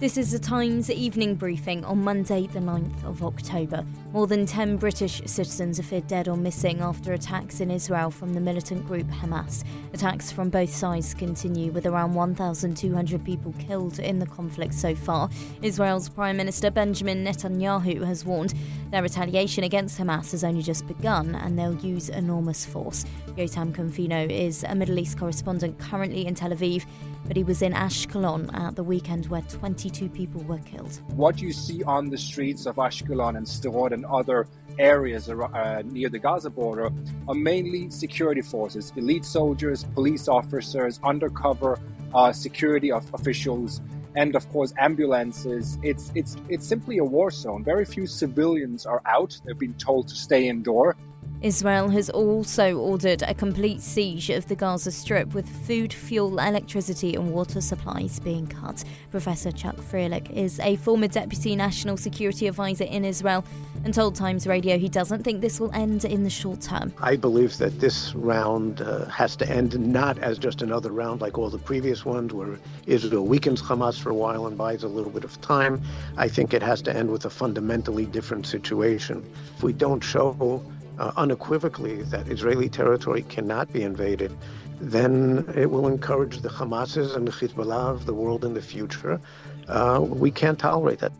This is the Times evening briefing on Monday, the 9th of October. More than 10 British citizens are feared dead or missing after attacks in Israel from the militant group Hamas. Attacks from both sides continue, with around 1,200 people killed in the conflict so far. Israel's Prime Minister Benjamin Netanyahu has warned their retaliation against Hamas has only just begun and they'll use enormous force. Yotam Confino is a Middle East correspondent currently in Tel Aviv, but he was in Ashkelon at the weekend where 22 people were killed. What you see on the streets of Ashkelon and Sderot and other areas uh, near the Gaza border are mainly security forces, elite soldiers, police officers, undercover uh, security of officials, and of course ambulances. It's it's it's simply a war zone. Very few civilians are out. They've been told to stay indoor. Israel has also ordered a complete siege of the Gaza Strip with food, fuel, electricity, and water supplies being cut. Professor Chuck Freilich is a former Deputy National Security Advisor in Israel and told Times Radio he doesn't think this will end in the short term. I believe that this round uh, has to end not as just another round like all the previous ones where Israel weakens Hamas for a while and buys a little bit of time. I think it has to end with a fundamentally different situation. If we don't show uh, unequivocally that Israeli territory cannot be invaded, then it will encourage the Hamases and the Hezbollah of the world in the future. Uh, we can't tolerate that.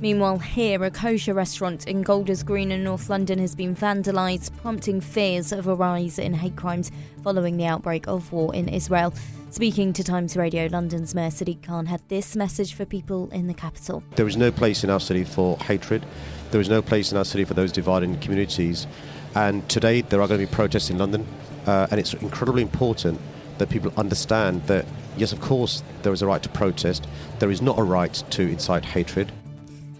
Meanwhile, here, a kosher restaurant in Golders Green in North London has been vandalised, prompting fears of a rise in hate crimes following the outbreak of war in Israel. Speaking to Times Radio, London's Mayor Sadiq Khan had this message for people in the capital. There is no place in our city for hatred. There is no place in our city for those divided communities. And today there are going to be protests in London, uh, and it's incredibly important that people understand that, yes, of course, there is a right to protest. There is not a right to incite hatred.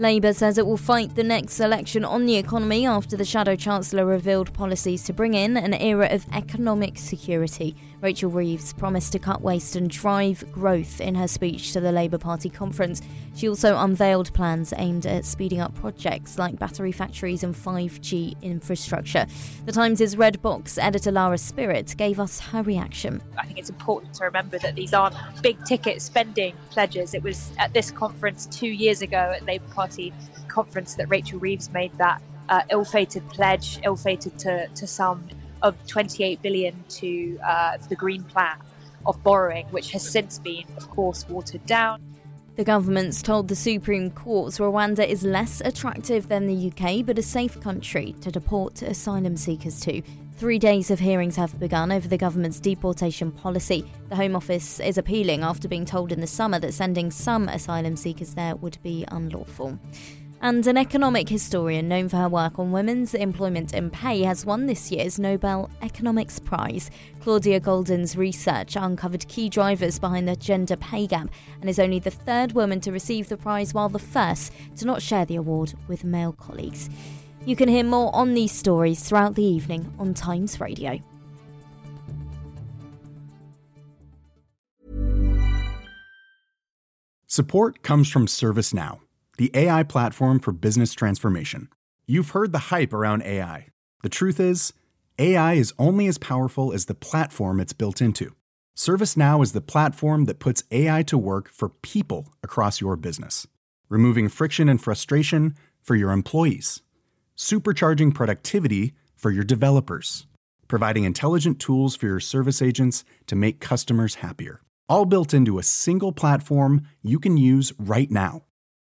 Labour says it will fight the next election on the economy after the Shadow Chancellor revealed policies to bring in an era of economic security. Rachel Reeves promised to cut waste and drive growth in her speech to the Labour Party conference. She also unveiled plans aimed at speeding up projects like battery factories and 5G infrastructure. The Times' Red Box editor Lara Spirit gave us her reaction. I think it's important to remember that these aren't big ticket spending pledges. It was at this conference two years ago at Labour Party conference that Rachel Reeves made that uh, ill-fated pledge, ill-fated to, to sum of 28 billion to uh, the Green Plan of borrowing, which has since been, of course, watered down. The government's told the Supreme Court Rwanda is less attractive than the UK, but a safe country to deport asylum seekers to. Three days of hearings have begun over the government's deportation policy. The Home Office is appealing after being told in the summer that sending some asylum seekers there would be unlawful. And an economic historian known for her work on women's employment and pay has won this year's Nobel Economics Prize. Claudia Goldin's research uncovered key drivers behind the gender pay gap and is only the third woman to receive the prize, while the first to not share the award with male colleagues. You can hear more on these stories throughout the evening on Times Radio. Support comes from ServiceNow the AI platform for business transformation. You've heard the hype around AI. The truth is, AI is only as powerful as the platform it's built into. ServiceNow is the platform that puts AI to work for people across your business, removing friction and frustration for your employees, supercharging productivity for your developers, providing intelligent tools for your service agents to make customers happier. All built into a single platform you can use right now.